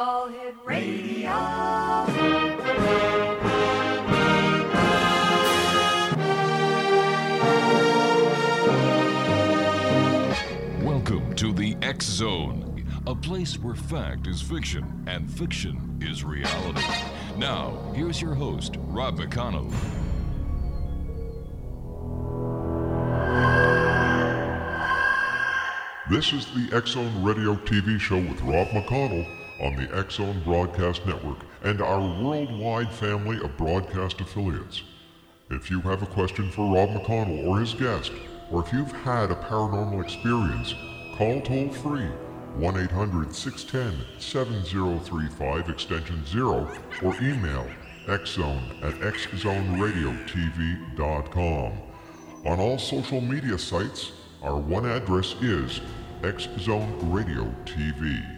All Hit Radio. Welcome to the X Zone, a place where fact is fiction and fiction is reality. Now, here's your host, Rob McConnell. This is the X Zone Radio TV show with Rob McConnell on the Zone Broadcast Network and our worldwide family of broadcast affiliates. If you have a question for Rob McConnell or his guest, or if you've had a paranormal experience, call toll free 1 800 610 7035 extension 0 or email xzone at xzoneradiotv.com. On all social media sites, our one address is X Zone Radio TV.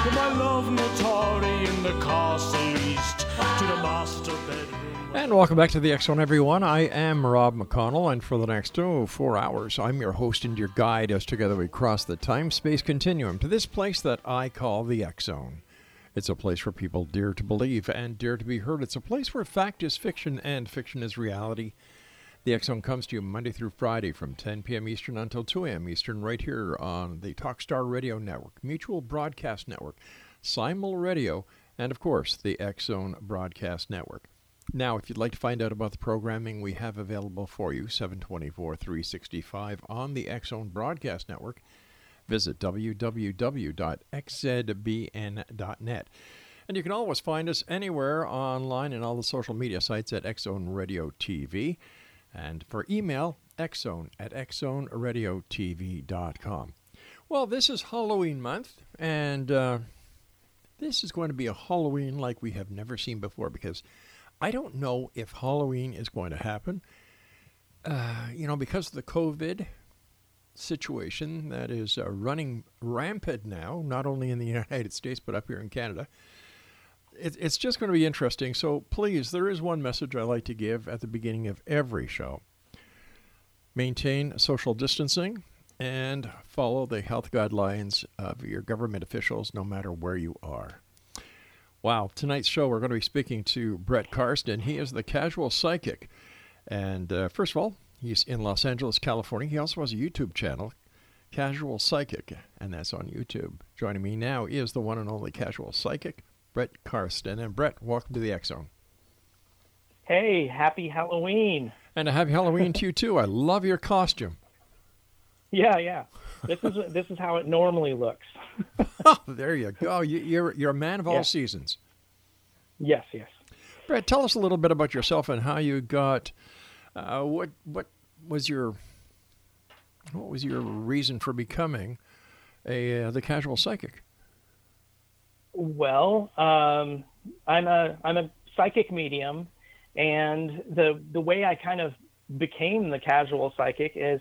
My love in the castle east to the master bedroom. And welcome back to the Zone, everyone. I am Rob McConnell, and for the next oh, four hours, I'm your host and your guide as together we cross the time space continuum to this place that I call the Zone. It's a place where people dare to believe and dare to be heard. It's a place where fact is fiction and fiction is reality. The Zone comes to you Monday through Friday from 10 p.m. Eastern until 2 a.m. Eastern, right here on the Talkstar Radio Network, Mutual Broadcast Network, Simul Radio, and of course, the Zone Broadcast Network. Now, if you'd like to find out about the programming we have available for you, 724 365 on the Zone Broadcast Network, visit www.xzbn.net. And you can always find us anywhere online and all the social media sites at Xzone Radio TV. And for email, xzone at xzoneradiotv.com. Well, this is Halloween month, and uh, this is going to be a Halloween like we have never seen before because I don't know if Halloween is going to happen. Uh, you know, because of the COVID situation that is uh, running rampant now, not only in the United States but up here in Canada. It, it's just going to be interesting. So please, there is one message I like to give at the beginning of every show maintain social distancing and follow the health guidelines of your government officials no matter where you are. Wow, tonight's show we're going to be speaking to Brett Carsten. He is the casual psychic. And uh, first of all, he's in Los Angeles, California. He also has a YouTube channel, Casual Psychic, and that's on YouTube. Joining me now is the one and only casual psychic, Brett Carsten. And Brett, welcome to the X Zone. Hey, happy Halloween. And a happy Halloween to you too. I love your costume. Yeah, yeah. This is this is how it normally looks. Oh, there you go. You, you're you're a man of all Yeah. seasons. Yes, yes. Brett, tell us a little bit about yourself and how you got. Uh, what what was your what was your reason for becoming a uh, the casual psychic? Well, um, I'm a I'm a psychic medium, and the the way I kind of became the casual psychic is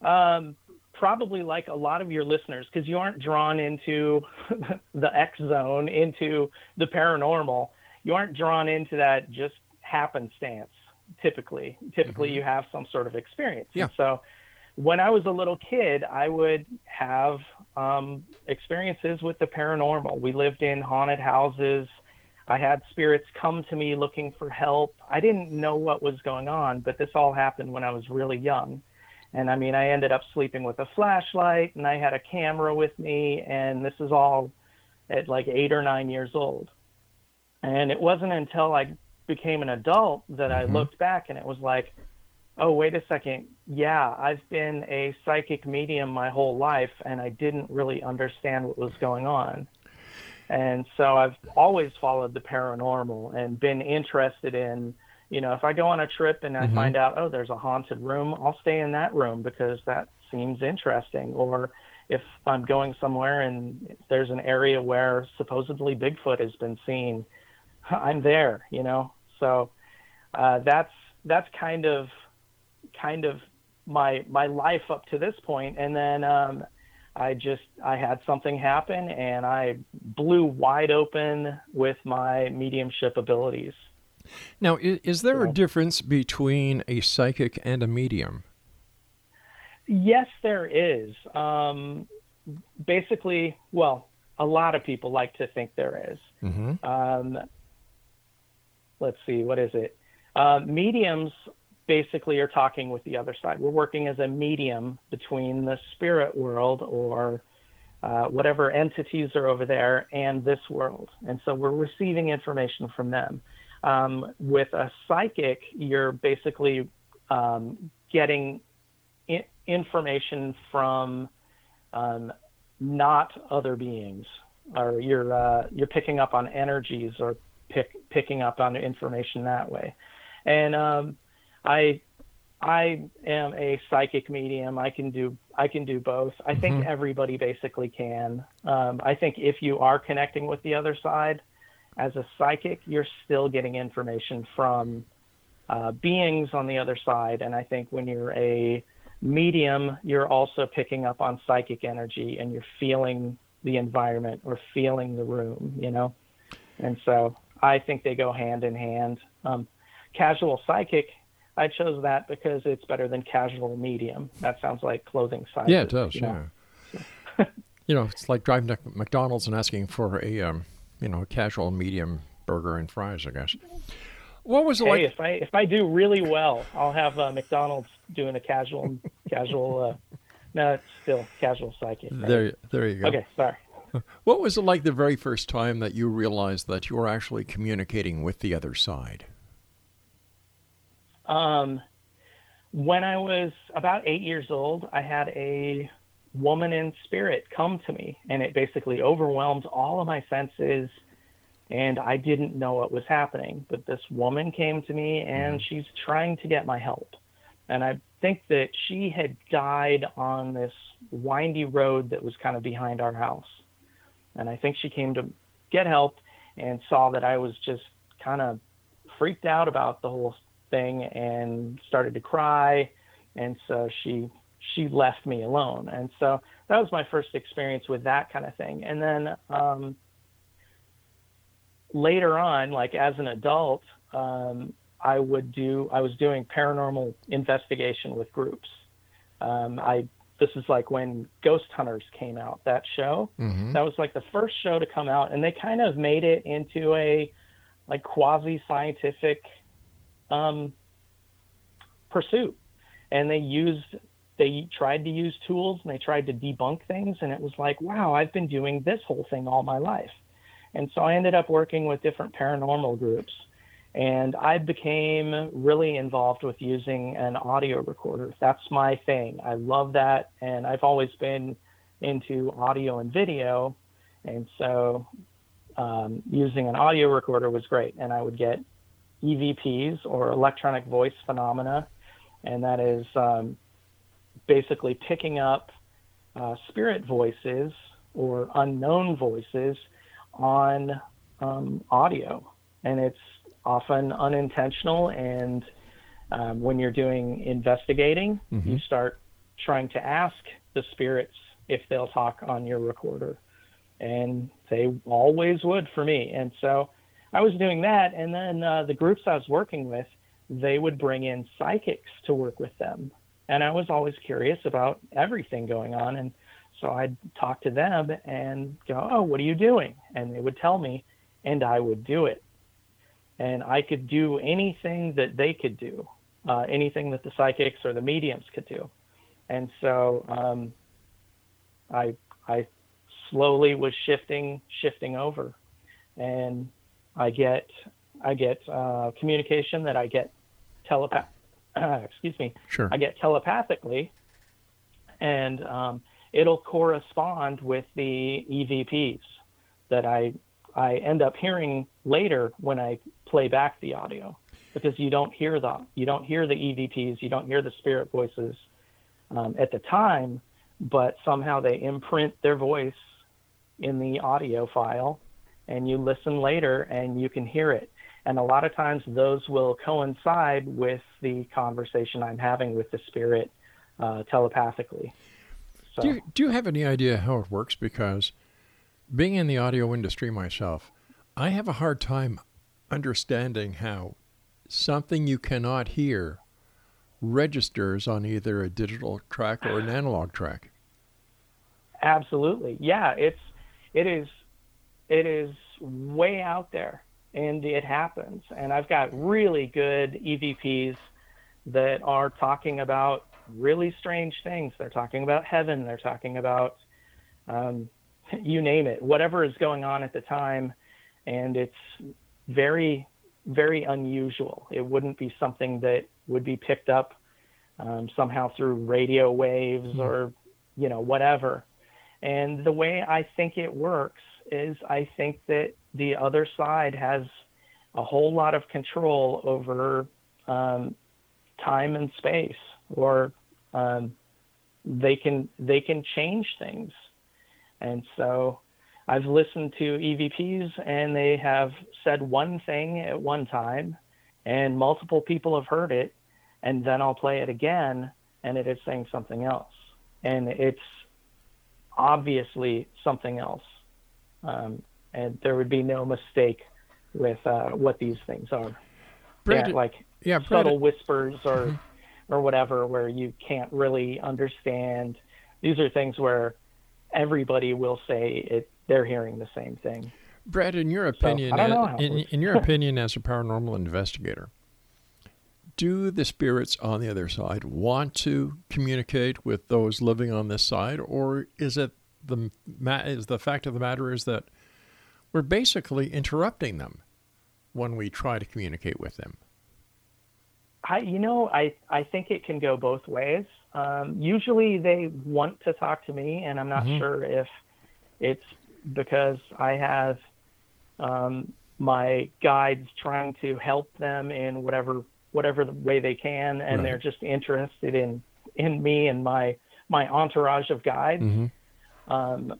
um, probably like a lot of your listeners because you aren't drawn into the X zone, into the paranormal. You aren't drawn into that just happenstance. Typically, typically you have some sort of experience. Yeah. And so when I was a little kid, I would have um, experiences with the paranormal. We lived in haunted houses. I had spirits come to me looking for help. I didn't know what was going on, but this all happened when I was really young. And I mean, I ended up sleeping with a flashlight and I had a camera with me, and this is all at like eight or nine years old. And it wasn't until I became an adult that I looked back and it was like, oh, wait a second. Yeah, I've been a psychic medium my whole life and I didn't really understand what was going on. And so I've always followed the paranormal and been interested in, you know, if I go on a trip and I find out, oh, there's a haunted room, I'll stay in that room because that seems interesting. Or if I'm going somewhere and there's an area where supposedly Bigfoot has been seen, I'm there, you know. So uh, that's that's kind of kind of my my life up to this point, and then um, I just I had something happen and I blew wide open with my mediumship abilities. Now, is, is there a difference between a psychic and a medium? Yes, there is. Um, basically, well, a lot of people like to think there is. Mm-hmm. Um, let's see, what is it? Uh, mediums basically are talking with the other side. We're working as a medium between the spirit world or uh, whatever entities are over there and this world. And so we're receiving information from them. Um, with a psychic, you're basically um, getting I- information from um, not other beings, or you're uh, you're picking up on energies or pick, picking up on information that way. And um, I I am a psychic medium. I can do I can do both. I think everybody basically can. Um, I think if you are connecting with the other side as a psychic, you're still getting information from uh, beings on the other side. And I think when you're a medium, you're also picking up on psychic energy and you're feeling the environment or feeling the room, you know? And so I think they go hand in hand. Um, casual psychic, I chose that because it's better than casual medium. That sounds like clothing size. Yeah, it does. you know? Yeah. you know, it's like driving to McDonald's and asking for a, um, you know, a casual medium burger and fries. I guess. What was it Hey, like? if I if I do really well, I'll have uh, McDonald's doing a casual casual. Uh, no, it's still casual psychic. right? There, there you go. Okay, sorry. What was it like the very first time that you realized that you were actually communicating with the other side? Um, when I was about eight years old, I had a woman in spirit come to me, and it basically overwhelmed all of my senses, and I didn't know what was happening. But this woman came to me, and she's trying to get my help. And I think that she had died on this windy road that was kind of behind our house. And I think she came to get help and saw that I was just kind of freaked out about the whole thing and started to cry. And so she she left me alone. And so that was my first experience with that kind of thing. And then um later on like as an adult um I would do I was doing paranormal investigation with groups. Um I this is like when Ghost Hunters came out that show. Mm-hmm. that was like the first show to come out and they kind of made it into a like quasi scientific um, pursuit and they used they tried to use tools and they tried to debunk things. And it was like wow i've been doing this whole thing all my life. And so i ended up working with different paranormal groups. And i became really involved with using an audio recorder. That's my thing. I love that. And i've always been into audio and video. And so um, using an audio recorder was great. And i would get evps or electronic voice phenomena and that is um, basically picking up uh, spirit voices or unknown voices on um, audio. And it's often unintentional. And um, when you're doing investigating, you start trying to ask the spirits if they'll talk on your recorder. And they always would for me. And so I was doing that. And then uh, the groups I was working with, they would bring in psychics to work with them. and I was always curious about everything going on. And so I'd talk to them and go, "Oh, what are you doing?" And they would tell me, and I would do it. And I could do anything that they could do, uh, anything that the psychics or the mediums could do. And so um, I I slowly was shifting shifting over, and I get I get uh, communication that I get telepath. excuse me. Sure. I get telepathically, and um, it'll correspond with the EVPs that I I end up hearing later when I play back the audio, because you don't hear the you don't hear the EVPs, you don't hear the spirit voices um, at the time, but somehow they imprint their voice in the audio file, and you listen later and you can hear it. And a lot of times those will coincide with the conversation I'm having with the spirit uh, telepathically. So, Do you, do you have any idea how it works? Because being in the audio industry myself, I have a hard time understanding how something you cannot hear registers on either a digital track or an analog track. absolutely, yeah, it's it is it is way out there, and it happens. And I've got really good EVPs that are talking about really strange things. They're talking about heaven. They're talking about um, you name it, whatever is going on at the time, and it's very, very unusual. It wouldn't be something that would be picked up um, somehow through radio waves or, you know, whatever. And the way I think it works is I think that the other side has a whole lot of control over um, time and space, or um, they can they can change things. And so I've listened to EVPs and they have said one thing at one time and multiple people have heard it and then I'll play it again and it is saying something else. And it's obviously something else. Um, and there would be no mistake with uh, what these things are. Brad, yeah, like yeah, Brad- subtle whispers or or whatever where you can't really understand. These are things where everybody will say it they're hearing the same thing. Brad, in your opinion, I don't know how it in, in your opinion as a paranormal investigator, do the spirits on the other side want to communicate with those living on this side, or is it the ma- is the fact of the matter is that we're basically interrupting them when we try to communicate with them? I, you know, I, I think it can go both ways. Um, usually they want to talk to me, and I'm not sure if it's because I have um, my guides trying to help them in whatever whatever the way they can, and Right. they're just interested in in me and my my entourage of guides, um,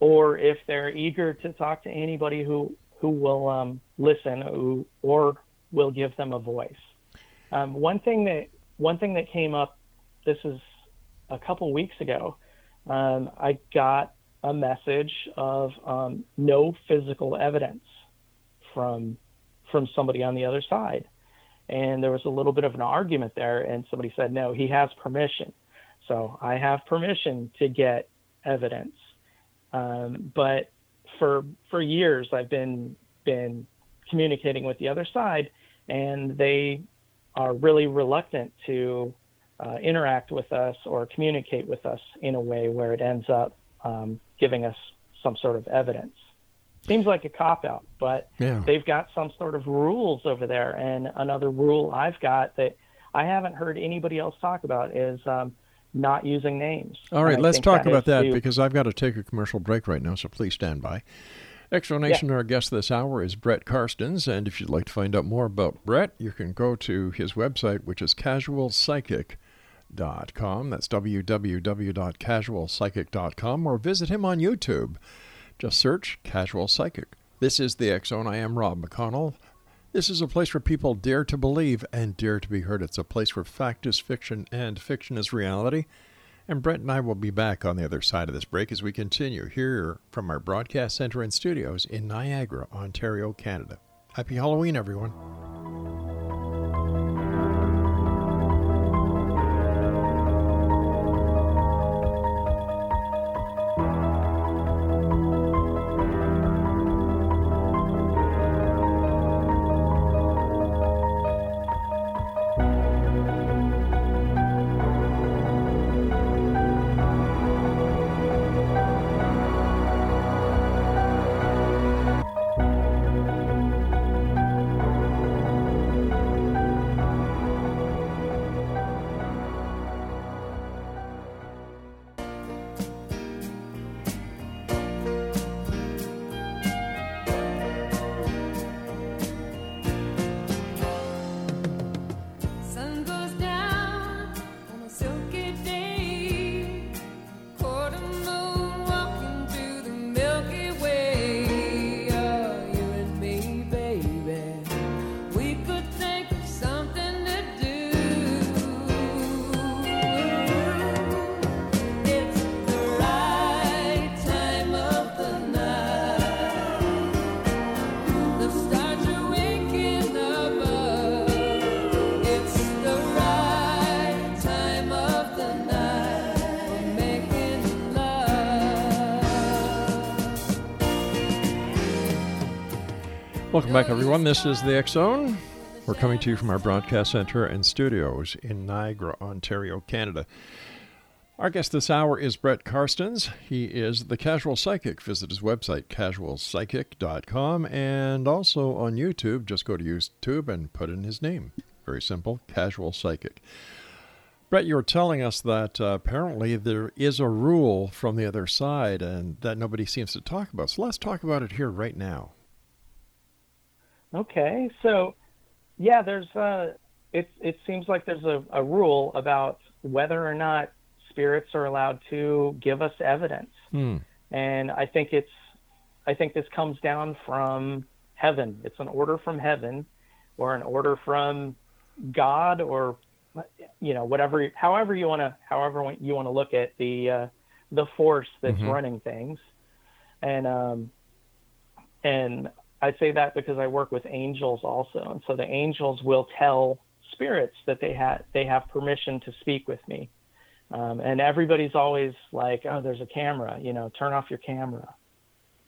or if they're eager to talk to anybody who who will um, listen who, or will give them a voice. Um, one thing that one thing that came up, this is a couple weeks ago. Um, I got a message of um, no physical evidence from from somebody on the other side, and there was a little bit of an argument there. And somebody said, no, he has permission. So I have permission to get evidence. Um, but for for years, I've been been communicating with the other side, and they are really reluctant to uh, interact with us or communicate with us in a way where it ends up um, giving us some sort of evidence. Seems like a cop out, but Yeah. they've got some sort of rules over there. And another rule I've got that I haven't heard anybody else talk about is um, not using names. All right, let's talk has about that to- because I've got to take a commercial break right now, so please stand by. Explanation our guest this hour is Brett Carstens, and if you'd like to find out more about Brett, you can go to his website, which is casualpsychic.com. That's www.casualpsychic.com, or visit him on YouTube. Just search Casual Psychic. This is the Zone. I am Rob McConnell. This is a place where people dare to believe and dare to be heard. It's a place where fact is fiction and fiction is reality. And Brett and I will be back on the other side of this break as we continue here from our broadcast center and studios in Niagara, Ontario, Canada. Happy Halloween, everyone. Welcome back, everyone. This is the X Zone. We're coming to you from our broadcast center and studios in Niagara, Ontario, Canada. Our guest this hour is Brett Carstens. He is the Casual Psychic. Visit his website, casualpsychic.com, and also on YouTube. Just go to YouTube and put in his name. Very simple, Casual Psychic. Brett, you were telling us that uh, apparently there is a rule from the other side and that nobody seems to talk about. So let's talk about it here right now. Okay, so yeah, there's uh, it. It seems like there's a, a rule about whether or not spirits are allowed to give us evidence, Hmm. and I think it's, I think this comes down from heaven. It's an order from heaven, or an order from God, or you know whatever, however you want to, however you want to look at the uh, the force that's Mhm. running things, and um, and I say that because I work with angels also, and so the angels will tell spirits that they have they have permission to speak with me, um, and everybody's always like, "Oh, there's a camera," you know, turn off your camera,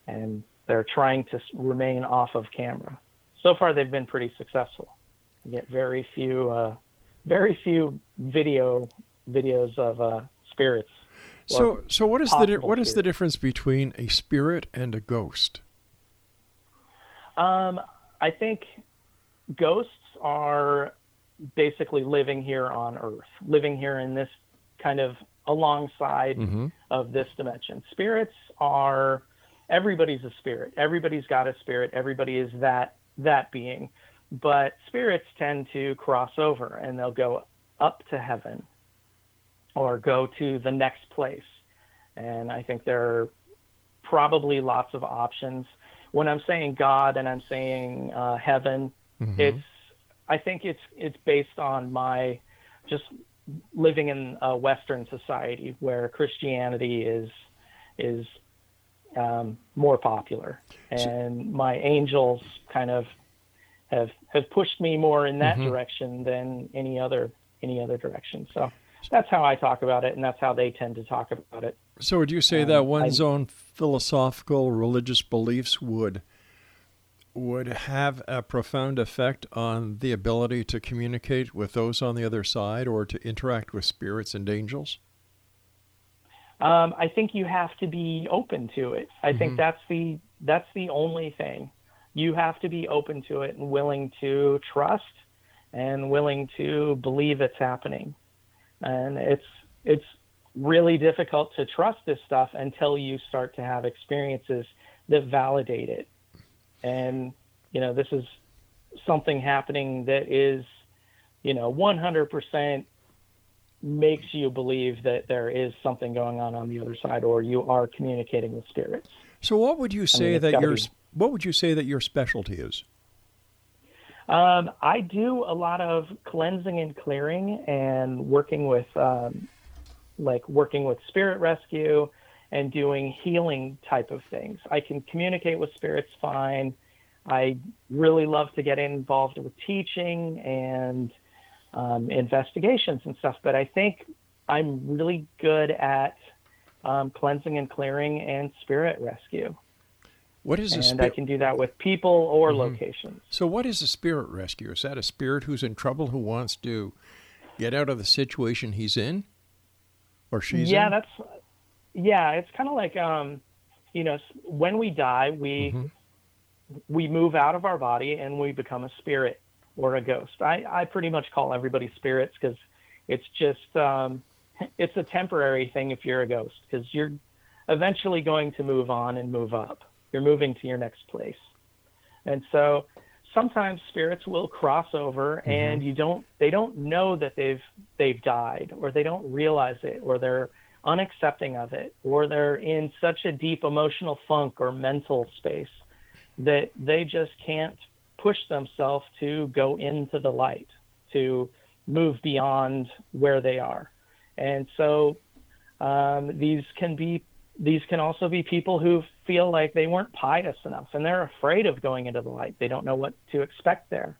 and they're trying to remain off of camera. So far, they've been pretty successful. You get very few, uh, very few video videos of uh, spirits. So, so what is the what is the difference between a spirit and a ghost? Um, I think ghosts are basically living here on Earth, living here in this kind of alongside Mm-hmm. of this dimension. Spirits are everybody's a spirit. Everybody's got a spirit. Everybody is that that being. But spirits tend to cross over and they'll go up to heaven or go to the next place. And I think there are probably lots of options. When I'm saying God and I'm saying uh, heaven, Mhm. it's I think it's it's based on my just living in a Western society where Christianity is is um, more popular, and my angels kind of have have pushed me more in that Mhm. direction than any other any other direction. So that's how I talk about it, and that's how they tend to talk about it. So, would you say Um, that one's I- own philosophical religious beliefs would would have a profound effect on the ability to communicate with those on the other side or to interact with spirits and angels? Um, I think you have to be open to it. I Mhm. think that's the that's the only thing. You have to be open to it and willing to trust and willing to believe it's happening. And it's it's really difficult to trust this stuff until you start to have experiences that validate it. And you know, this is something happening that is, you know, 100% makes you believe that there is something going on on the other side or you are communicating with spirits. So, what would you say it's that your be- what would you say that your specialty is? Um, I do a lot of cleansing and clearing and working with, um, like working with spirit rescue and doing healing type of things. I can communicate with spirits fine. I really love to get involved with teaching and um, investigations and stuff, but I think I'm really good at um, cleansing and clearing and spirit rescue. What is a And I can do that with people or Mhm. locations. So, what is a spirit rescue? Is that a spirit who's in trouble who wants to get out of the situation he's in, or she's yeah in? that's yeah it's kind of like um you know when we die we Mhm. we move out of our body and we become a spirit or a ghost i i pretty much call everybody spirits because it's just um it's a temporary thing if you're a ghost because you're eventually going to move on and move up you're moving to your next place and so sometimes spirits will cross over and you don't they don't know that they've they've died or they don't realize it or they're unaccepting of it or they're in such a deep emotional funk or mental space that they just can't push themselves to go into the light to move beyond where they are. And so um, these can be these can also be people who feel like they weren't pious enough and they're afraid of going into the light. They don't know what to expect there.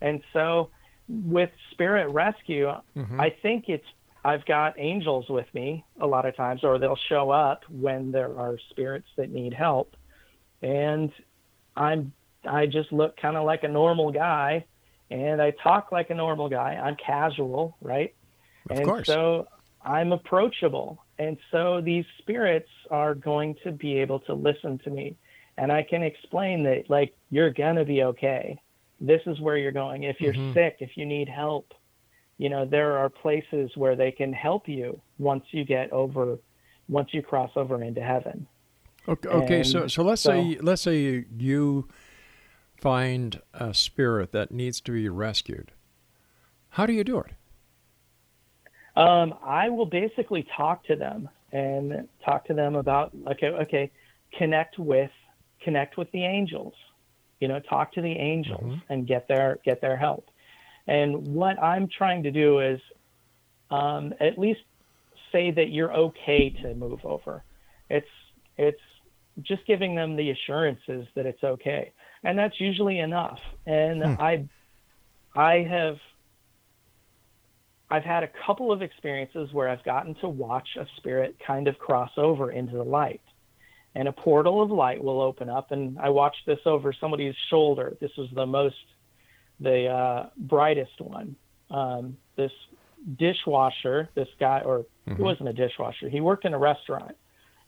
And so with spirit rescue, Mhm. I think it's I've got angels with me a lot of times or they'll show up when there are spirits that need help. And I'm I just look kind of like a normal guy, and I talk like a normal guy. I'm casual, right? Of and course. so I'm approachable. And so these spirits are going to be able to listen to me. And I can explain that, like, you're going to be okay. This is where you're going. If you're Mhm. sick, if you need help, you know, there are places where they can help you once you get over, once you cross over into heaven. Okay, okay so so let's so- say let's say you find a spirit that needs to be rescued. How do you do it? Um, I will basically talk to them and talk to them about okay, okay, connect with connect with the angels. You know, talk to the angels and get their get their help. And what I'm trying to do is um, at least say that you're okay to move over. It's it's just giving them the assurances that it's okay, and that's usually enough. And I I have I've had a couple of experiences where I've gotten to watch a spirit kind of cross over into the light. And a portal of light will open up. And I watched this over somebody's shoulder. This was the most, the uh, brightest one. Um, this dishwasher, this guy, or he wasn't a dishwasher, he worked in a restaurant.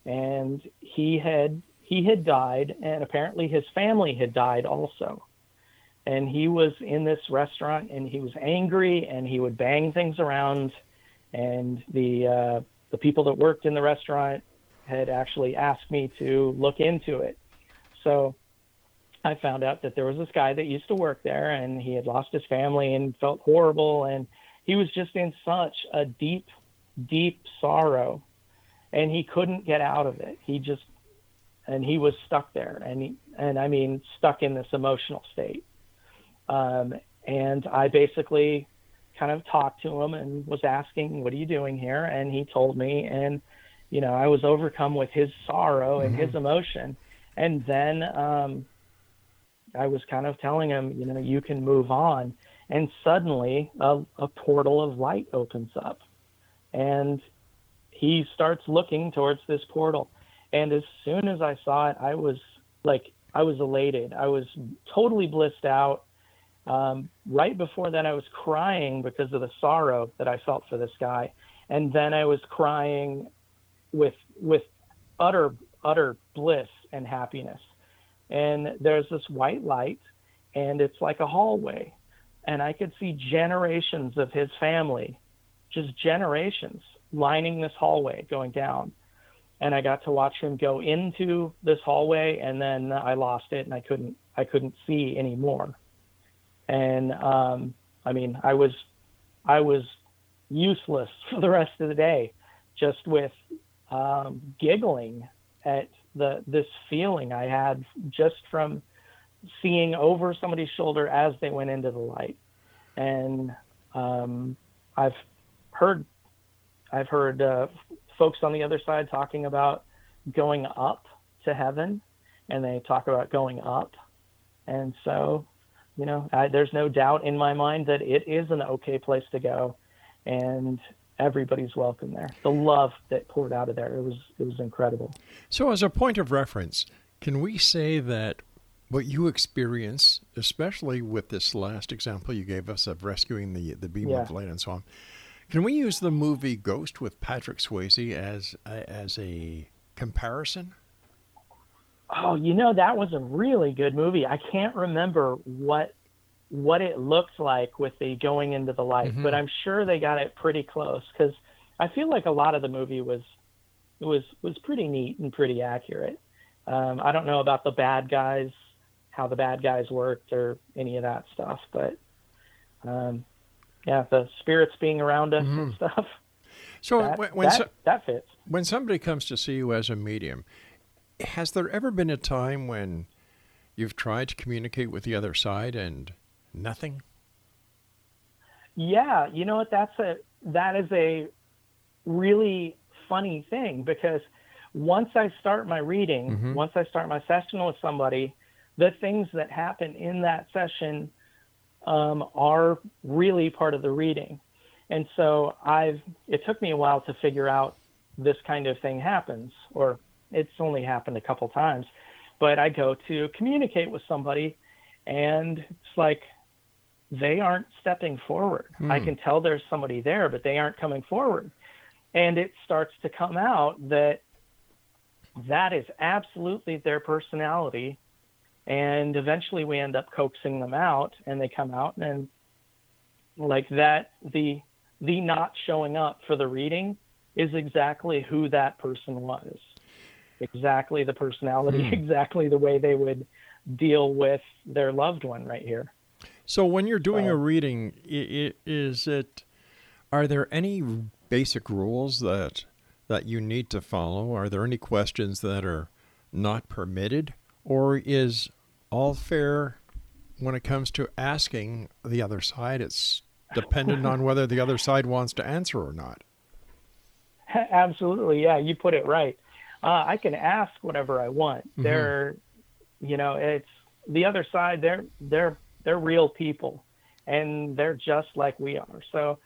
And he had he had died, and apparently his family had died also and he was in this restaurant and he was angry and he would bang things around and the uh, the people that worked in the restaurant had actually asked me to look into it. So I found out that there was this guy that used to work there and he had lost his family and felt horrible and he was just in such a deep deep sorrow and he couldn't get out of it. He just and he was stuck there and he and I mean stuck in this emotional state um, and I basically kind of talked to him and was asking, "What are you doing here?" And he told me, and you know, I was overcome with his sorrow and his emotion. And then um, I was kind of telling him, you know, you can move on. And suddenly, a, a portal of light opens up, and he starts looking towards this portal. And as soon as I saw it, I was like, I was elated. I was totally blissed out. Um, right before that, I was crying because of the sorrow that I felt for this guy, and then I was crying with with utter utter bliss and happiness. And there's this white light, and it's like a hallway, and I could see generations of his family, just generations lining this hallway going down. And I got to watch him go into this hallway, and then I lost it, and I couldn't I couldn't see anymore and um, I mean, I was I was useless for the rest of the day, just with um, giggling at the this feeling I had just from seeing over somebody's shoulder as they went into the light, and um, I've heard I've heard uh, folks on the other side talking about going up to heaven, and they talk about going up, and so you know, I, there's no doubt in my mind that it is an okay place to go, and everybody's welcome there. The love that poured out of there, it was it was incredible. So, as a point of reference, can we say that what you experience, especially with this last example you gave us of rescuing the the beam Yeah. of light and so on, can we use the movie Ghost with Patrick Swayze as as a comparison? Oh, you know, that was a really good movie. I can't remember what what it looked like with the going into the light, but I'm sure they got it pretty close because I feel like a lot of the movie was was was pretty neat and pretty accurate. Um, I don't know about the bad guys, how the bad guys worked or any of that stuff, but um, yeah, the spirits being around us and stuff. So, That, when, when, that, so- that fits. when somebody comes to see you as a medium, has there ever been a time when you've tried to communicate with the other side and nothing? Yeah, you know what? That's a that is a really funny thing because once I start my reading, once I start my session with somebody, the things that happen in that session um, are really part of the reading. And so I've it took me a while to figure out this kind of thing happens, or it's only happened a couple times. But I go to communicate with somebody, and it's like they aren't stepping forward. Hmm. I can tell there's somebody there, but they aren't coming forward. And it starts to come out that that is absolutely their personality. And eventually we end up coaxing them out and they come out and like that the the not showing up for the reading is exactly who that person was. Exactly the personality, hmm. exactly the way they would deal with their loved one right here. So when you're doing a reading, is it? Are there any basic rules that that you need to follow? Are there any questions that are not permitted, or is all fair when it comes to asking the other side? It's dependent on whether the other side wants to answer or not. Absolutely, yeah, you put it right. Uh, I can ask whatever I want. They're, you know, it's the other side. They're they're they're real people, and they're just like we are. So,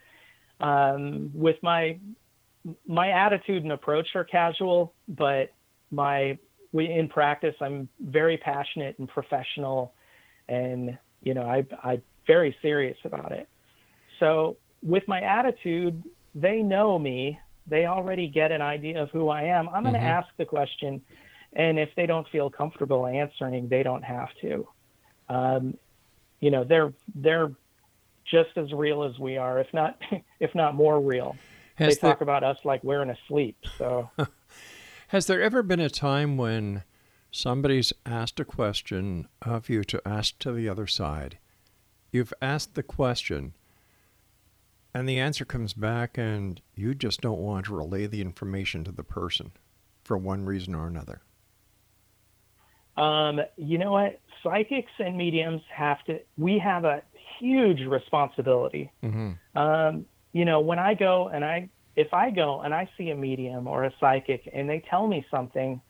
um, with my my attitude and approach are casual, but my we in practice, I'm very passionate and professional, and you know, I I very serious about it. So with my attitude, they know me. They already get an idea of who I am. I'm going to ask the question, and if they don't feel comfortable answering, they don't have to. Um, you know, they're they're just as real as we are, if not if not more real. Has they there- talk about us like we're in a sleep. So Has there ever been a time when somebody's asked a question of you to ask to the other side? You've asked the question, and the answer comes back, and you just don't want to relay the information to the person for one reason or another. Um, you know what? Psychics and mediums have to, we have a huge responsibility. Um, you know, when I go and I, if I go and I see a medium or a psychic and they tell me something,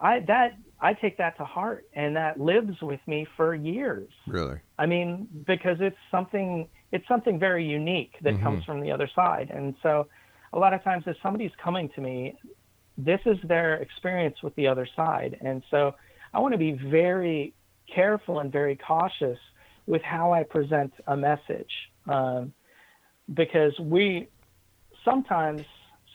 I, that, I take that to heart and that lives with me for years. Really? I mean, because it's something it's something very unique that comes from the other side. And so a lot of times if somebody's coming to me, this is their experience with the other side. And so I want to be very careful and very cautious with how I present a message. Um, because we sometimes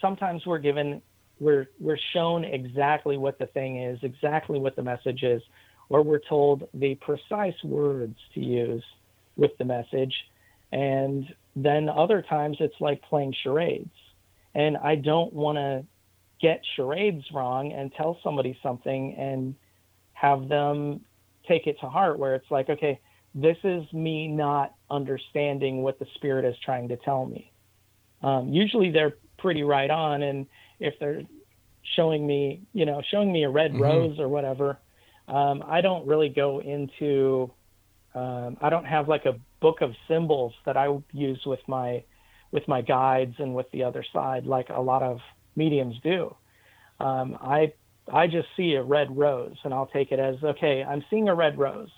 sometimes we're given we're we're shown exactly what the thing is, exactly what the message is, or we're told the precise words to use with the message. And then other times it's like playing charades. And I don't want to get charades wrong and tell somebody something and have them take it to heart where it's like, okay, this is me not understanding what the spirit is trying to tell me. Um, usually they're pretty right on, and if they're showing me, you know, showing me a red rose or whatever, um, I don't really go into. Um, I don't have like a book of symbols that I use with my with my guides and with the other side, like a lot of mediums do. Um, I I just see a red rose, and I'll take it as okay. I'm seeing a red rose,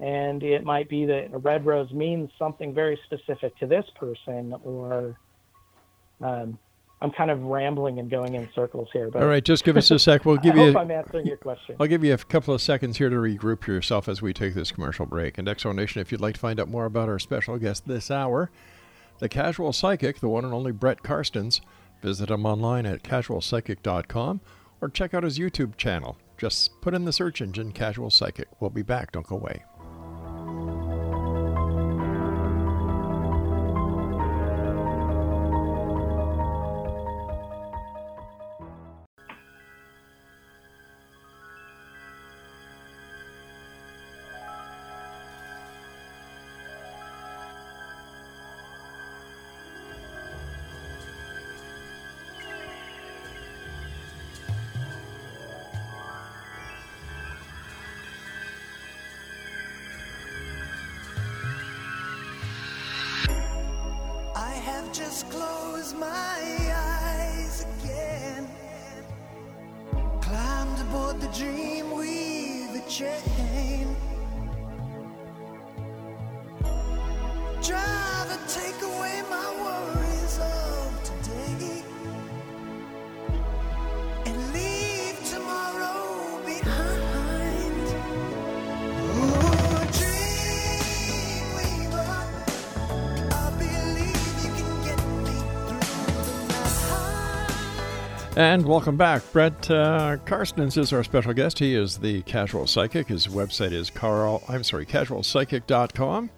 and it might be that a red rose means something very specific to this person, or um, I'm kind of rambling and going in circles here. But All right, just give us a sec. We'll give I you. hope I'm answering your question. I'll give you a couple of seconds here to regroup yourself as we take this commercial break. And Exo Nation, if you'd like to find out more about our special guest this hour, the casual psychic, the one and only Brett Carstens, visit him online at casualpsychic.com or check out his YouTube channel. Just put in the search engine Casual Psychic. We'll be back. Don't go away. And welcome back. Brett uh, Carstens is our special guest. He is the Casual Psychic. His website is Carl, I'm sorry, casualpsychic.com.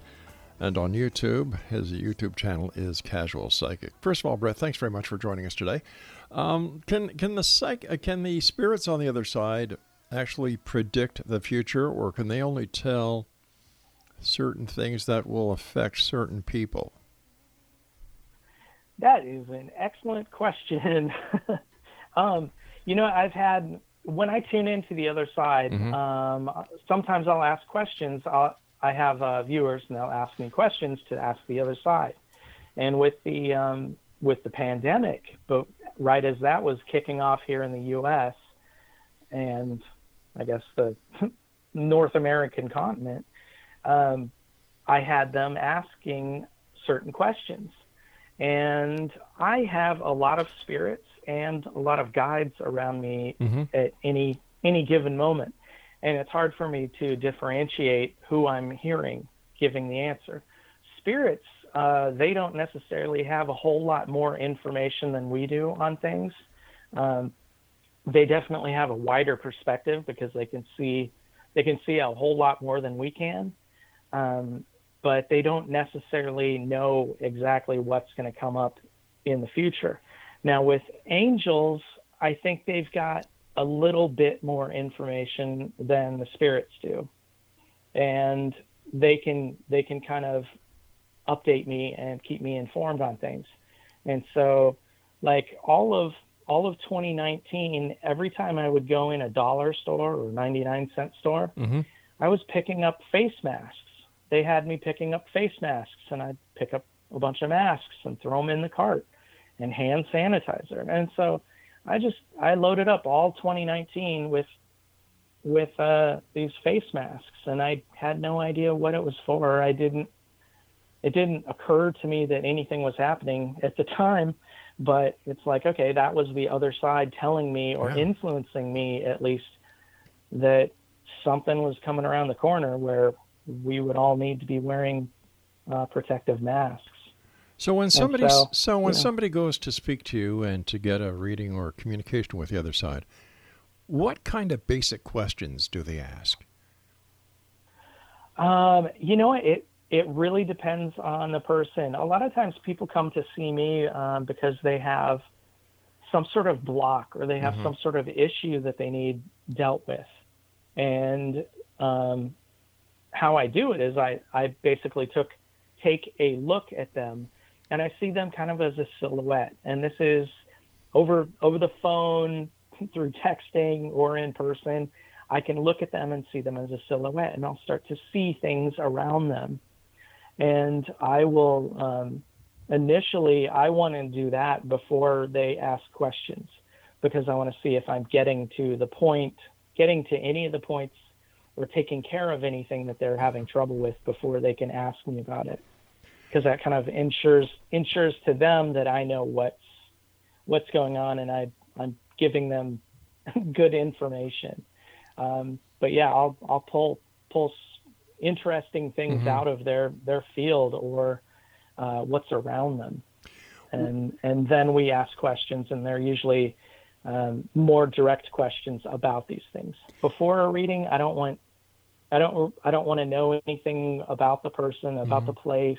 And on YouTube, his YouTube channel is Casual Psychic. First of all, Brett, thanks very much for joining us today. Um, can can the psych uh, can the spirits on the other side actually predict the future, or can they only tell certain things that will affect certain people? That is an excellent question. um, you know, I've had when I tune into the other side. Mhm. Um, sometimes I'll ask questions. I'll, I have uh, viewers, and they'll ask me questions to ask the other side. And with the um, with the pandemic, but right as that was kicking off here in the U.S. and I guess the North American continent, um, I had them asking certain questions. And I have a lot of spirits and a lot of guides around me Mhm. at any any given moment. And it's hard for me to differentiate who I'm hearing giving the answer. Spirits, uh, they don't necessarily have a whole lot more information than we do on things. Um, they definitely have a wider perspective because they can see they can see a whole lot more than we can. Um, but they don't necessarily know exactly what's going to come up in the future. Now, with angels, I think they've got a little bit more information than the spirits do, and they can they can kind of update me and keep me informed on things. And so, like all of all of 2019, every time I would go in a dollar store or 99 cent store, Mm-hmm. I was picking up face masks. They had me picking up face masks, and I'd pick up a bunch of masks and throw them in the cart, and hand sanitizer. And so, I just I loaded up all 2019 with with uh, these face masks, and I had no idea what it was for. I didn't. It didn't occur to me that anything was happening at the time, but it's like okay, that was the other side telling me or Yeah. influencing me at least that something was coming around the corner where we would all need to be wearing uh, protective masks. So when somebody so, so, when yeah. somebody goes to speak to you and to get a reading or communication with the other side, what kind of basic questions do they ask? Um, you know, it it really depends on the person. A lot of times, people come to see me um, because they have some sort of block or they have Mhm. some sort of issue that they need dealt with. And um, how I do it is I I basically took take a look at them and I see them kind of as a silhouette. And this is over over the phone, through texting or in person. I can look at them and see them as a silhouette, and I'll start to see things around them. And I will um, initially I want to do that before they ask questions because I want to see if I'm getting to the point, getting to any of the points, or taking care of anything that they're having trouble with before they can ask me about it. Because that kind of ensures ensures to them that I know what's what's going on and I I'm giving them good information. Um, but yeah, I'll I'll pull pull interesting things Mhm. out of their their field or uh, what's around them, and and then we ask questions, and they're usually um, more direct questions about these things. Before a reading, I don't want I don't I don't want to know anything about the person, about the place.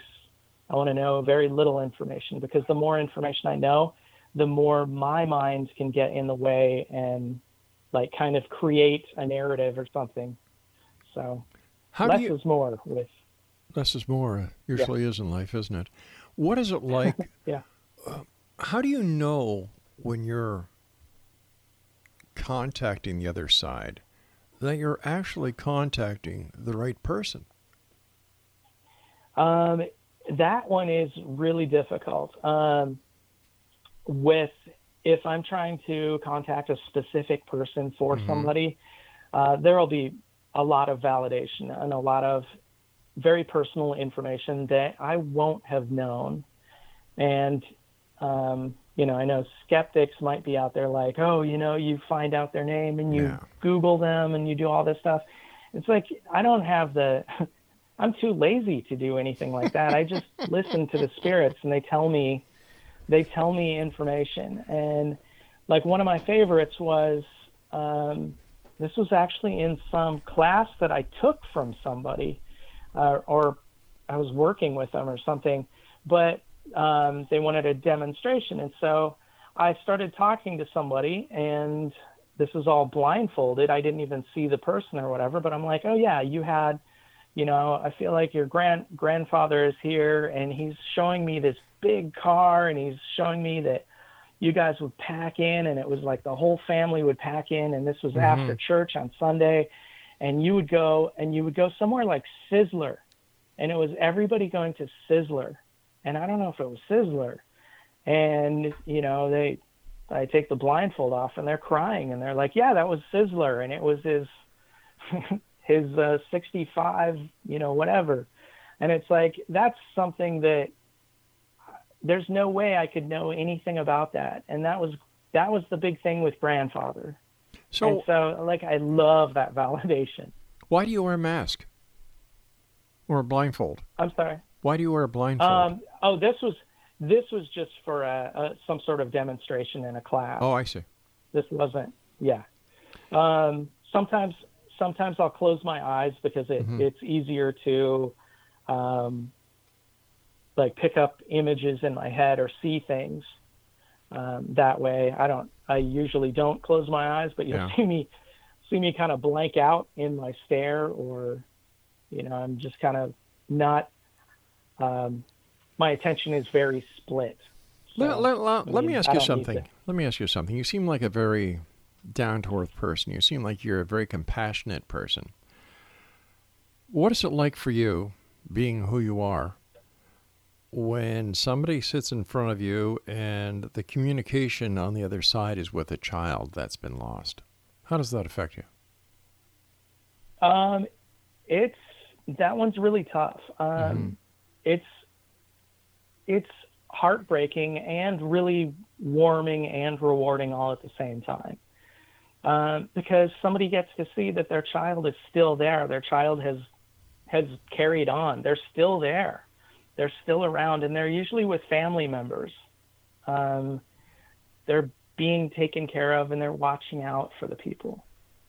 I want to know very little information because the more information I know, the more my mind can get in the way and like kind of create a narrative or something. So How less you is more with less is more uh, usually is in life, isn't it? What is it like? yeah. how do you know when you're contacting the other side that you're actually contacting the right person? Um, that one is really difficult. Um, with if I'm trying to contact a specific person for Mhm. somebody, uh, there will be a lot of validation and a lot of very personal information that I won't have known. And um, you know, I know skeptics might be out there like, oh, you know, you find out their name and you Yeah. Google them and you do all this stuff. It's like I don't have the I'm too lazy to do anything like that. I just listen to the spirits and they tell me they tell me information and like one of my favorites was um, this was actually in some class that I took from somebody, uh, or I was working with them or something, but um, they wanted a demonstration, and so I started talking to somebody, and this was all blindfolded. I didn't even see the person or whatever, but I'm like, oh yeah, you had, you know, I feel like your grand grandfather is here, and he's showing me this big car, and he's showing me that you guys would pack in, and it was like the whole family would pack in, and this was mm-hmm. after church on Sunday, and you would go and you would go somewhere like Sizzler, and it was everybody going to Sizzler, and I don't know if it was Sizzler, and you know they I take the blindfold off and they're crying and they're like, yeah, that was Sizzler. And it was his his uh, 65, you know, whatever. And it's like that's something that there's no way I could know anything about that. And that was that was the big thing with grandfather. So, and so like I love that validation. why do you wear a mask or a blindfold? I'm sorry. Why do you wear a blindfold? Um, oh, this was this was just for a, a, some sort of demonstration in a class. oh, I see. this wasn't yeah um, sometimes sometimes i'll close my eyes because it, it's easier to um, like pick up images in my head or see things um, that way i don't i usually don't close my eyes but you'll Yeah. see me see me kind of blank out in my stare or you know i'm just kind of not um, my attention is very split Let, So, let, let, I let me ask you something. Let me ask you something. You seem like a very down to earth person. You seem like you're a very compassionate person. What is it like for you, being who you are, when somebody sits in front of you and the communication on the other side is with a child that's been lost? How does that affect you? Um, it's that one's really tough. Um, It's it's heartbreaking and really warming and rewarding all at the same time. Um, because somebody gets to see that their child is still there. Their child has has carried on. They're still there. They're still around, and they're usually with family members. Um, they're being taken care of, and they're watching out for the people.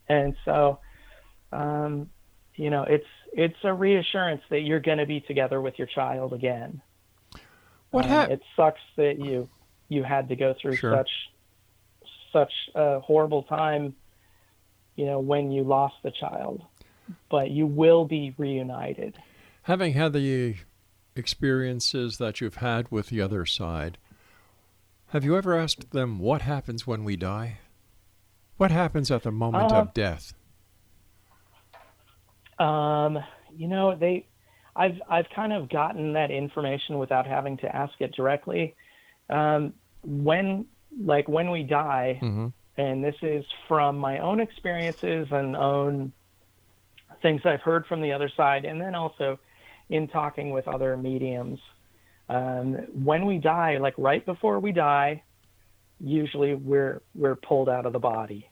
And so, um, you know, it's it's a reassurance that you're going to be together with your child again. What Um, hap- It sucks that you you had to go through Sure. such such a horrible time, you know, when you lost the child, but you will be reunited. Having had the experiences that you've had with the other side, have you ever asked them what happens when we die? What happens at the moment Uh, of death? Um, you know, they, I've I've kind of gotten that information without having to ask it directly. Um, when like when we die, Mhm. and this is from my own experiences and own things I've heard from the other side, and then also in talking with other mediums. Um, when we die, like right before we die, usually we're we're pulled out of the body,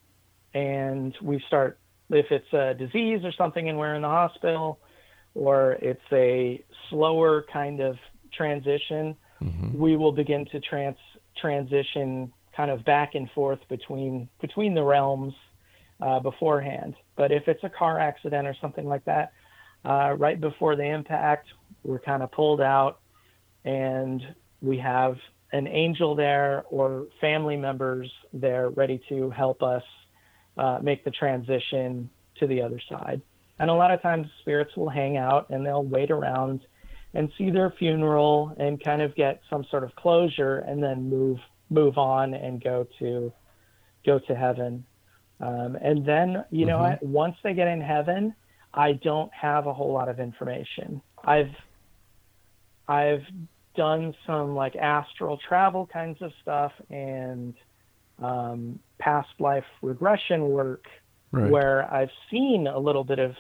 and we start if it's a disease or something and we're in the hospital, or it's a slower kind of transition, we will begin to trans transition kind of back and forth between between the realms uh, beforehand. But if it's a car accident or something like that, uh, right before the impact, we're kind of pulled out, and we have an angel there or family members there ready to help us uh, make the transition to the other side. And a lot of times, spirits will hang out and they'll wait around and see their funeral and kind of get some sort of closure, and then move move on and go to go to heaven. Um, and then, you know, what? once they get in heaven, I don't have a whole lot of information. I've I've done some like astral travel kinds of stuff and um, past life regression work Right. where I've seen a little bit of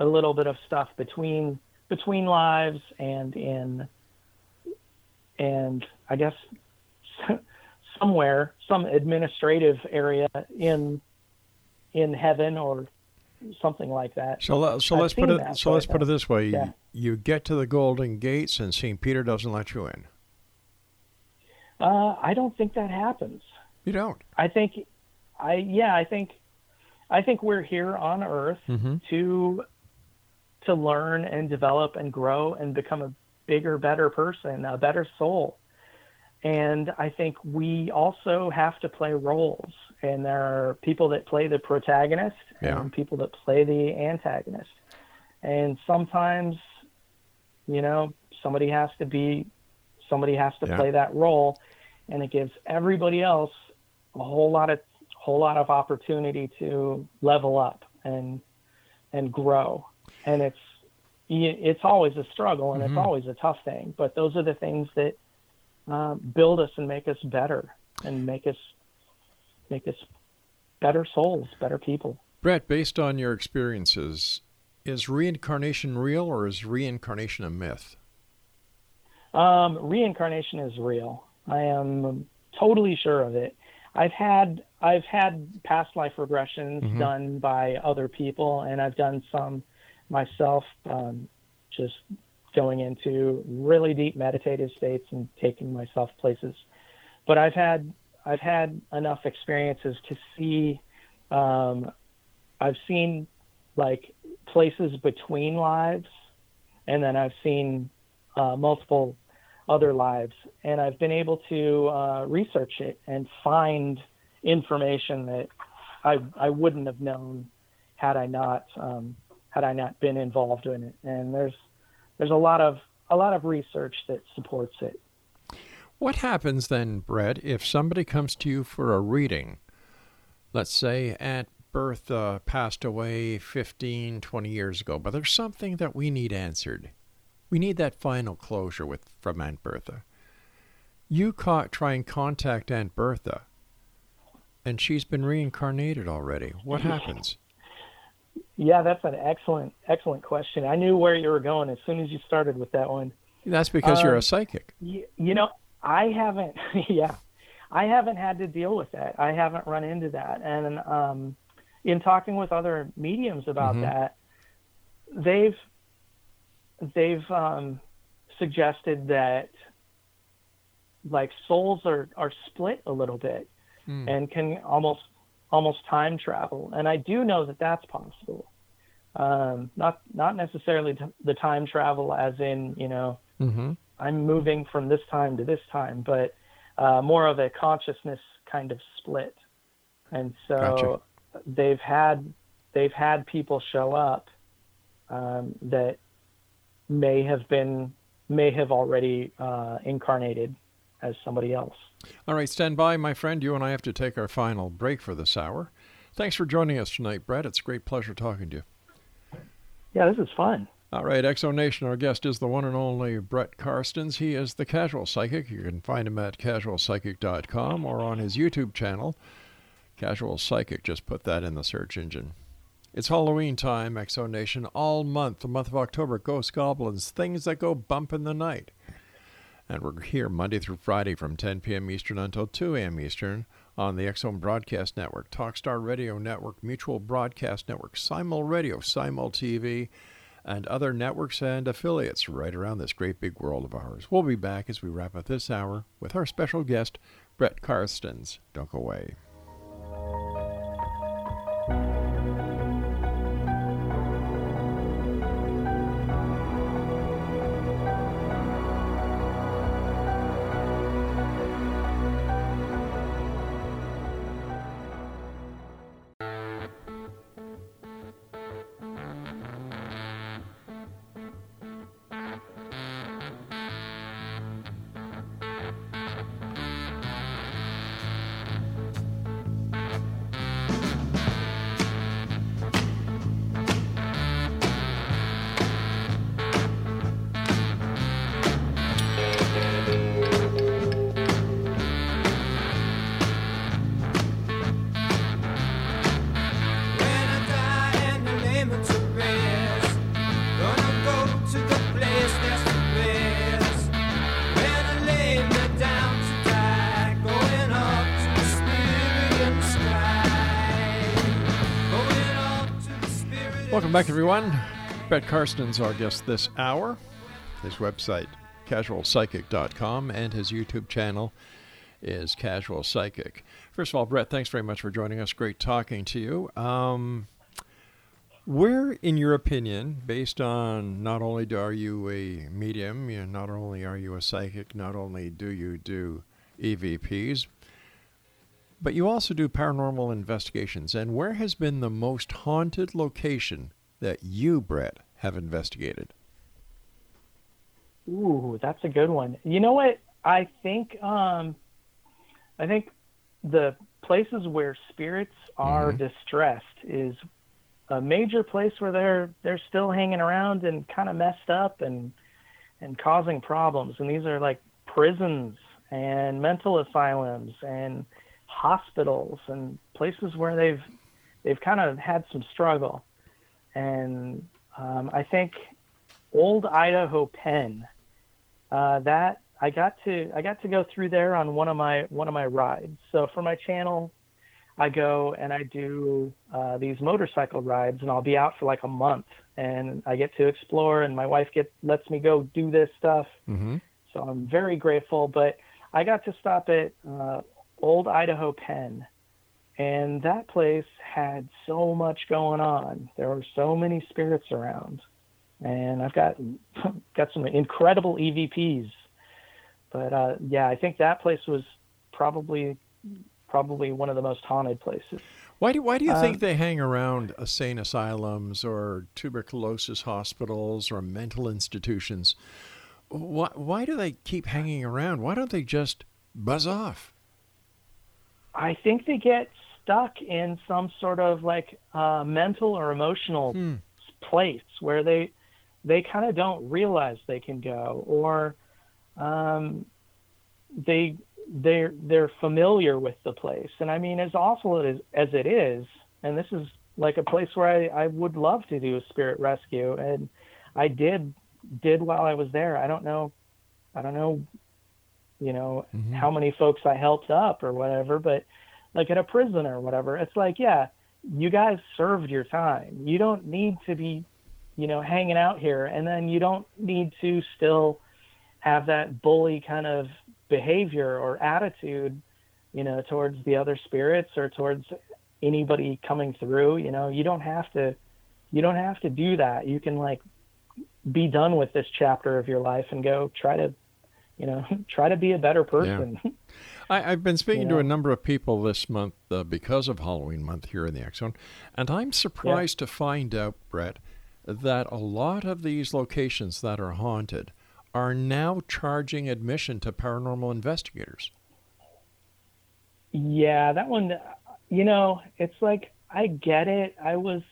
a little bit of stuff between between lives and in and I guess somewhere some administrative area in in heaven or something like that. So, let, so I've let's put it. that, So let's put it this way: yeah. you get to the Golden Gates, and Saint Peter doesn't let you in. Uh, I don't think that happens. You don't. I think, I yeah, I think, I think we're here on Earth Mm-hmm. to to learn and develop and grow and become a bigger, better person, a better soul. And I think we also have to play roles. And there are people that play the protagonist Yeah. and people that play the antagonist. And sometimes, you know, somebody has to be, somebody has to Yeah. play that role, and it gives everybody else a whole lot of whole lot of opportunity to level up and and grow. And it's it's always a struggle and Mm-hmm. it's always a tough thing, but those are the things that uh, build us and make us better and make us make us better souls, better people. Brett, based on your experiences, is reincarnation real or is reincarnation a myth? Um, reincarnation is real. I am totally sure of it. I've had I've had past life regressions done by other people, and I've done some myself. Um, just going into really deep meditative states and taking myself places. But I've had I've had enough experiences to see. Um, I've seen like places between lives, and then I've seen uh, multiple other lives, and I've been able to uh, research it and find information that I I wouldn't have known had I not um, had I not been involved in it. And there's there's a lot of a lot of research that supports it. What happens then, Brett, if somebody comes to you for a reading? Let's say Aunt Bertha passed away 15, 20 years ago, but there's something that we need answered. We need that final closure with from Aunt Bertha. You caught, try and contact Aunt Bertha, and she's been reincarnated already. What happens? Yeah, that's an excellent excellent question. I knew where you were going as soon as you started with that one. That's because you're Um, a psychic. You, you know, I haven't. Yeah, I haven't had to deal with that. I haven't run into that. And um, in talking with other mediums about Mhm. that, they've they've um, suggested that like souls are are split a little bit Hmm. and can almost almost time travel. And I do know that that's possible. Um, not not necessarily t- the time travel as in you know Mm-hmm. I'm moving from this time to this time, but uh, more of a consciousness kind of split. And so Gotcha. they've had they've had people show up um, that may have been may have already uh, incarnated as somebody else. All right, stand by, my friend. You and I have to take our final break for this hour. Thanks for joining us tonight, Brett. It's a great pleasure talking to you. Yeah, this is fun. All right, Exo Nation, our guest is the one and only Brett Carstens. He is the Casual Psychic. You can find him at casualpsychic.com or on his YouTube channel, Casual Psychic. Just put that in the search engine. It's Halloween time, Exo Nation, all month, the month of October. Ghost Goblins, things that go bump in the night. And we're here Monday through Friday from 10 p.m. Eastern until 2 a.m. Eastern on the X Zone Broadcast Network, Talkstar Radio Network, Mutual Broadcast Network, Simul Radio, Simul TV, and other networks and affiliates right around this great big world of ours. We'll be back as we wrap up this hour with our special guest, Brett Carstens. Don't go away. Welcome back, everyone. Brett Carstens our guest this hour. His website, casualpsychic.com, and his YouTube channel is Casual Psychic. First of all, Brett, thanks very much for joining us. Great talking to you. Um, where, in your opinion, based on not only are you a medium, you know, not only are you a psychic, not only do you do EVPs, but you also do paranormal investigations. And where has been the most haunted location that you, Brett, have investigated? Ooh, that's a good one. You know what? I think um, I think the places where spirits are distressed is a major place where they're they're still hanging around and kind of messed up and and causing problems. And these are like prisons and mental asylums and hospitals and places where they've they've kind of had some struggle. And um, I think old Idaho Pen uh, that I got to I got to go through there on one of my one of my rides. So for my channel, I go and I do uh, these motorcycle rides, and I'll be out for like a month, and I get to explore, and my wife get lets me go do this stuff. Mm-hmm. So I'm very grateful. But I got to stop at uh, Old Idaho Pen, and that place had so much going on. There were so many spirits around, and I've got got some incredible EVPs. But uh, yeah, I think that place was probably probably one of the most haunted places. Why do why do you Um, think they hang around insane asylums or tuberculosis hospitals or mental institutions? Why why do they keep hanging around? Why don't they just buzz off? I think they get stuck in some sort of like uh, mental or emotional Hmm. place where they they kind of don't realize they can go, or um, they they're they're familiar with the place. And I mean, as awful as as it is, and this is like a place where I, I would love to do a spirit rescue, and I did did while I was there. I don't know, I don't know, you know, how many folks I helped up or whatever, but like at a prison or whatever, it's like, yeah, you guys served your time. You don't need to be, you know, hanging out here, and then you don't need to still have that bully kind of behavior or attitude, you know, towards the other spirits or towards anybody coming through. You know, you don't have to, you don't have to do that. You can like be done with this chapter of your life and go try to, you know, try to be a better person. I, I've been speaking You to a number of people this month uh, because of Halloween month here in the X Zone, and I'm surprised to find out, Brett, that a lot of these locations that are haunted are now charging admission to paranormal investigators. Yeah, that one, you know, it's like I get it. I was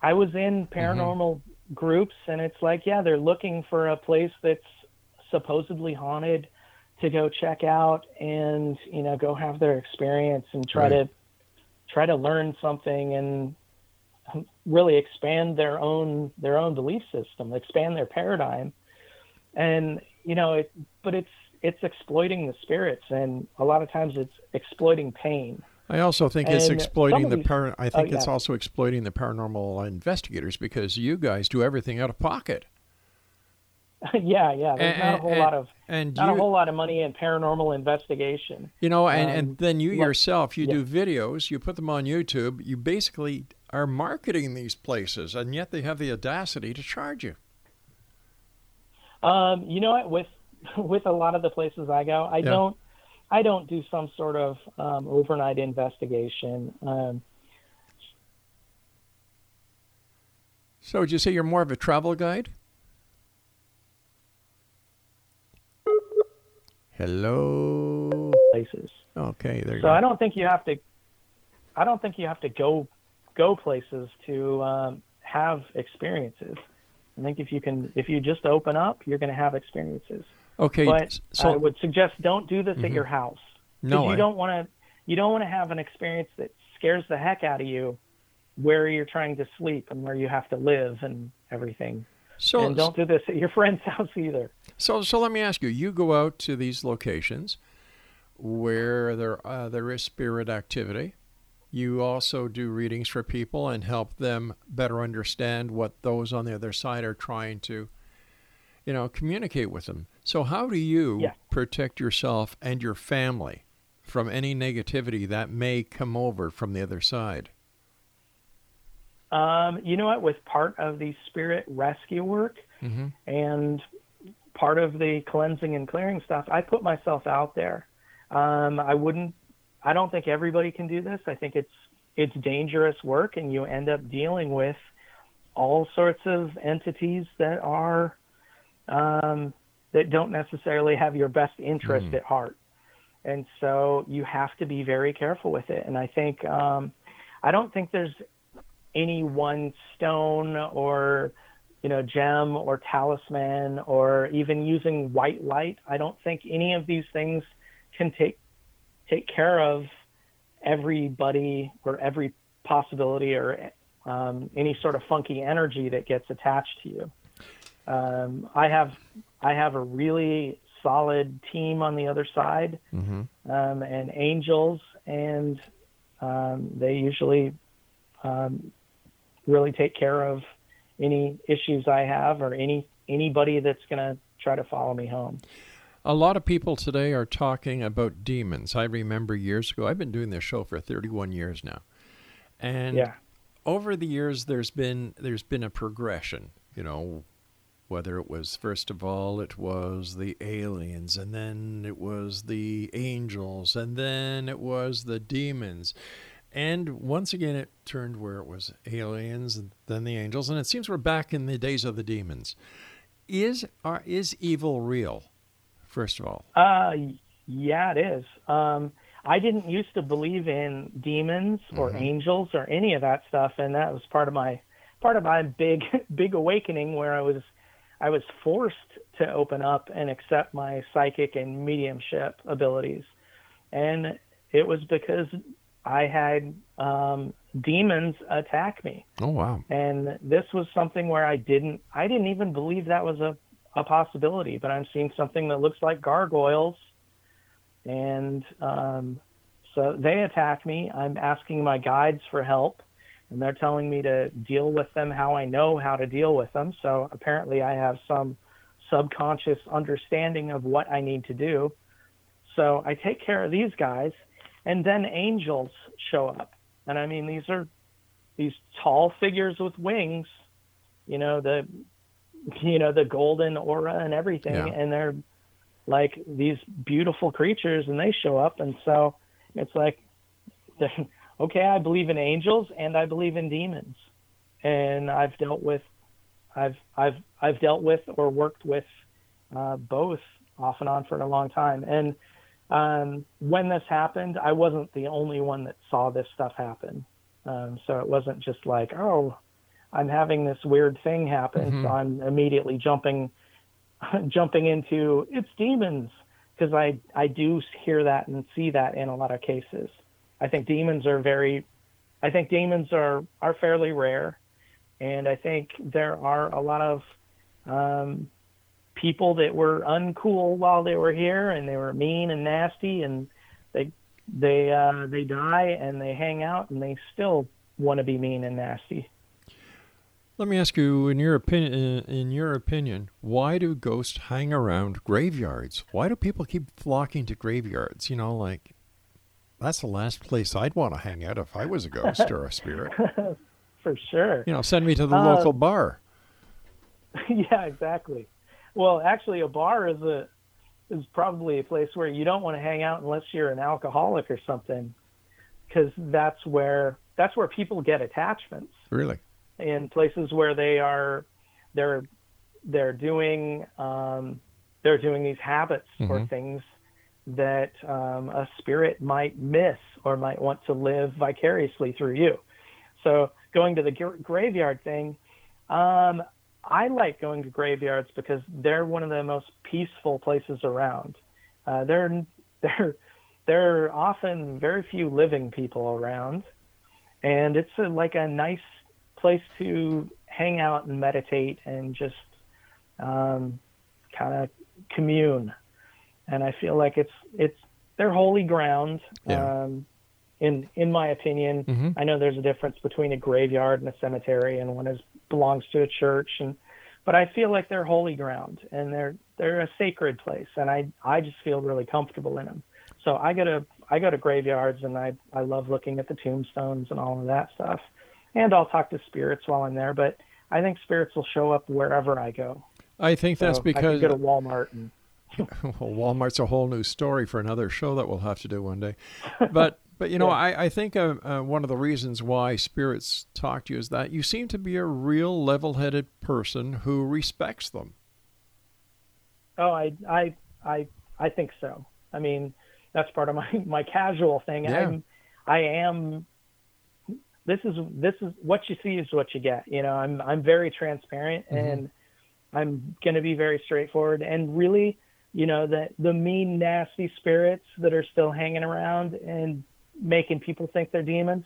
I was in paranormal groups and it's like, yeah, they're looking for a place that's supposedly haunted to go check out and, you know, go have their experience and try Right. to try to learn something and really expand their own their own belief system, expand their paradigm. And, you know, it but it's it's exploiting the spirits and a lot of times it's exploiting pain. I also think it's exploiting the these- par- I oh, think it's yeah. also exploiting the paranormal investigators because you guys do everything out of pocket. yeah, yeah. There's And- not a whole and- lot of and not you- a whole lot of money in paranormal investigation. You know, and, Um, and then you like- yourself, you yeah. do videos, you put them on YouTube, you basically are marketing these places, and yet they have the audacity to charge you. Um, you know what? With with a lot of the places I go, I Yeah. don't I don't do some sort of um, overnight investigation. Um, So would you say you're more of a travel guide? Hello. places. Okay, there you go. So go. I don't think you have to. I don't think you have to go go places to um, have experiences. I think if you can, if you just open up, you're going to have experiences. okay, but so I would suggest don't do this at your house. No, you I- don't want to. You don't want to have an experience that scares the heck out of you, where you're trying to sleep and where you have to live and everything. so and don't do this at your friend's house either. So, so let me ask you: You go out to these locations where there uh, there is spirit activity. You also do readings for people and help them better understand what those on the other side are trying to, you know, communicate with them. So, how do you Yeah. protect yourself and your family from any negativity that may come over from the other side? Um, you know what? With part of the spirit rescue work Mm-hmm. and part of the cleansing and clearing stuff, I put myself out there. Um, I wouldn't. I don't think everybody can do this. I think it's it's dangerous work, and you end up dealing with all sorts of entities that are um, that don't necessarily have your best interest at heart. And so you have to be very careful with it. And I think um, I don't think there's any one stone or you know gem or talisman or even using white light. I don't think any of these things can take take care of everybody or every possibility or um, any sort of funky energy that gets attached to you. Um, I have I have a really solid team on the other side, um, and angels, and um, they usually um, really take care of any issues I have or any anybody that's going to try to follow me home. A lot of people today are talking about demons. I remember years ago, I've been doing this show for 31 years now. And Yeah. over the years there's been there's been a progression, you know, whether it was first of all it was the aliens and then it was the angels and then it was the demons. And once again it turned where it was aliens and then the angels and it seems we're back in the days of the demons. Is are is evil real? First of all. Uh, yeah, it is. Um, I didn't used to believe in demons or angels or any of that stuff, and that was part of my part of my big big awakening where I was I was forced to open up and accept my psychic and mediumship abilities, and it was because I had um, demons attack me Oh wow. and this was something where I didn't I didn't even believe that was a, a possibility, but I'm seeing something that looks like gargoyles and um, so they attack me. I'm asking my guides for help and they're telling me to deal with them how I know how to deal with them. So apparently I have some subconscious understanding of what I need to do. So I take care of these guys and then angels show up. And I mean these are these tall figures with wings, you know, the you know, the golden aura and everything Yeah. and they're like these beautiful creatures and they show up and so it's like okay, I believe in angels and I believe in demons. And I've dealt with I've I've I've dealt with or worked with uh, both off and on for a long time. And um, when this happened, I wasn't the only one that saw this stuff happen. Um, so it wasn't just like, oh, I'm having this weird thing happen, so I'm immediately jumping jumping into it's demons because I I do hear that and see that in a lot of cases. I think demons are very I think demons are are fairly rare, and I think there are a lot of um, people that were uncool while they were here, and they were mean and nasty, and they they uh, they die and they hang out, and they still want to be mean and nasty. Let me ask you, in your opinion, in your opinion, why do ghosts hang around graveyards? Why do people keep flocking to graveyards? You know, like that's the last place I'd want to hang out if I was a ghost or a spirit. For sure. You know, send me to the Uh, local bar. yeah, exactly. Well, actually, a bar is a is probably a place where you don't want to hang out unless you're an alcoholic or something, because that's where that's where people get attachments Really? in places where they are they're they're doing um, they're doing these habits or things that um, a spirit might miss or might want to live vicariously through you. So going to the gra- graveyard thing, um, I like going to graveyards because they're one of the most peaceful places around. Uh, they're they're there are often very few living people around, and it's a, like a nice place to hang out and meditate and just um, kind of commune. And I feel like it's it's they're holy ground. Yeah. Um, in in my opinion, Mhm. I know there's a difference between a graveyard and a cemetery, and one is belongs to a church, and but I feel like they're holy ground and they're they're a sacred place, and I I just feel really comfortable in them. So I go to I go to graveyards and I I love looking at the tombstones and all of that stuff, and I'll talk to spirits while I'm there. But I think spirits will show up wherever I go. I think that's because I go to Walmart and well, Walmart's a whole new story for another show that we'll have to do one day. But but you know, I I think uh, uh, one of the reasons why spirits talk to you is that you seem to be a real level-headed person who respects them. Oh, I, I, I, I think so. I mean, that's part of my my casual thing. Yeah. I'm, I am. This is this is what you see is what you get. You know, I'm I'm very transparent and I'm going to be very straightforward and really, you know, the the mean nasty spirits that are still hanging around and making people think they're demons.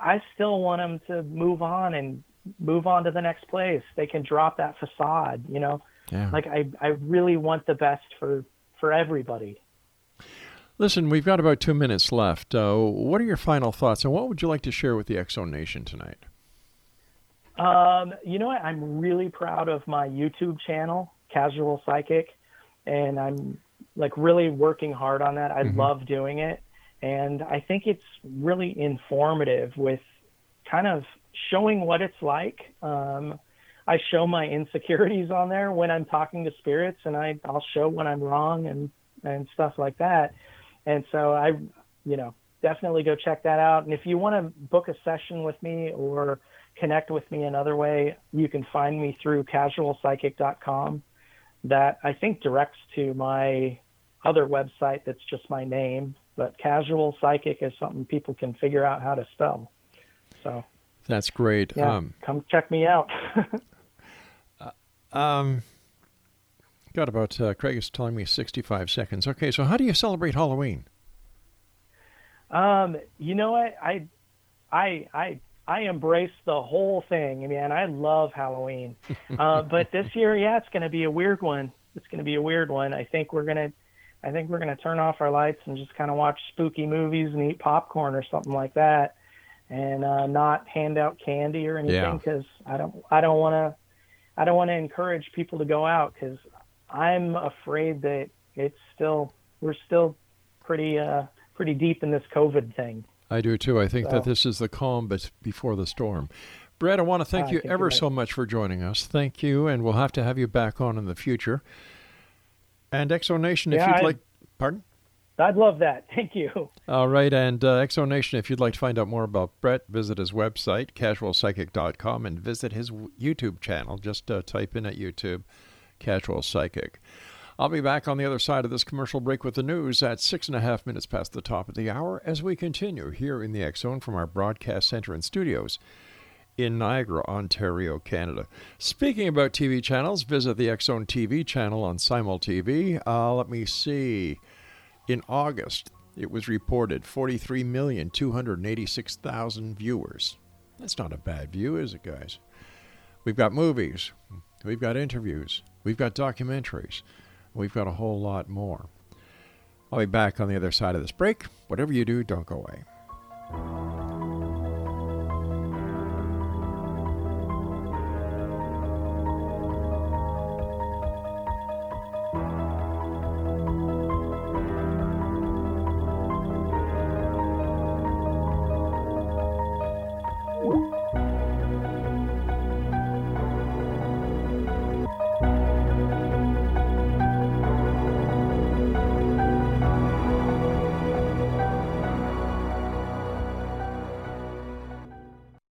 I still want them to move on and move on to the next place. They can drop that facade, you know Yeah. like I, I really want the best for for everybody Listen, we've got about two minutes left. Uh, what are your final thoughts, and what would you like to share with the Exo Nation tonight? um you know what i'm really proud of my youtube channel casual psychic and i'm like really working hard on that i love doing it and i think it's really informative with kind of showing what it's like. Um i show my insecurities on there when i'm talking to spirits and i i'll show when i'm wrong and and stuff like that. And so i you know definitely go check that out. And if you want to book a session with me or connect with me another way you can find me through casualpsychic.com that i think directs to my other website that's just my name but casual psychic is something people can figure out how to spell so That's great. yeah Um, come check me out um, got about uh, Craig is telling me 65 seconds. Okay, so how do you celebrate Halloween? Um, you know what? I, I, I, I embrace the whole thing, man. I love Halloween. uh, but this year, yeah, it's going to be a weird one. It's going to be a weird one. I think we're gonna, I think we're gonna turn off our lights and just kind of watch spooky movies and eat popcorn or something like that, and uh, not hand out candy or anything because I don't, I don't want to, I don't want to encourage people to go out because I'm afraid that it's still, we're still pretty, uh, pretty deep in this COVID thing. I do too. I think that this is the calm but before the storm. Brett, I want to thank I you ever so much for joining us. Thank you, and we'll have to have you back on in the future. And Exonation, if Yeah, you'd I- like, pardon. I'd love that. Thank you. All right, and uh, Exo Nation, if you'd like to find out more about Brett, visit his website, casualpsychic.com, and visit his YouTube channel. Just uh, type in at YouTube, Casual Psychic. I'll be back on the other side of this commercial break with the news at six and a half minutes past the top of the hour as we continue here in the Zone from our broadcast center and studios in Niagara, Ontario, Canada. Speaking about TV channels, visit the Zone TV channel on Simul TV. Uh, let me see. In August, it was reported 43,286,000 viewers. That's not a bad view, is it, guys? We've got movies, we've got interviews, we've got documentaries, we've got a whole lot more. I'll be back on the other side of this break. Whatever you do, don't go away.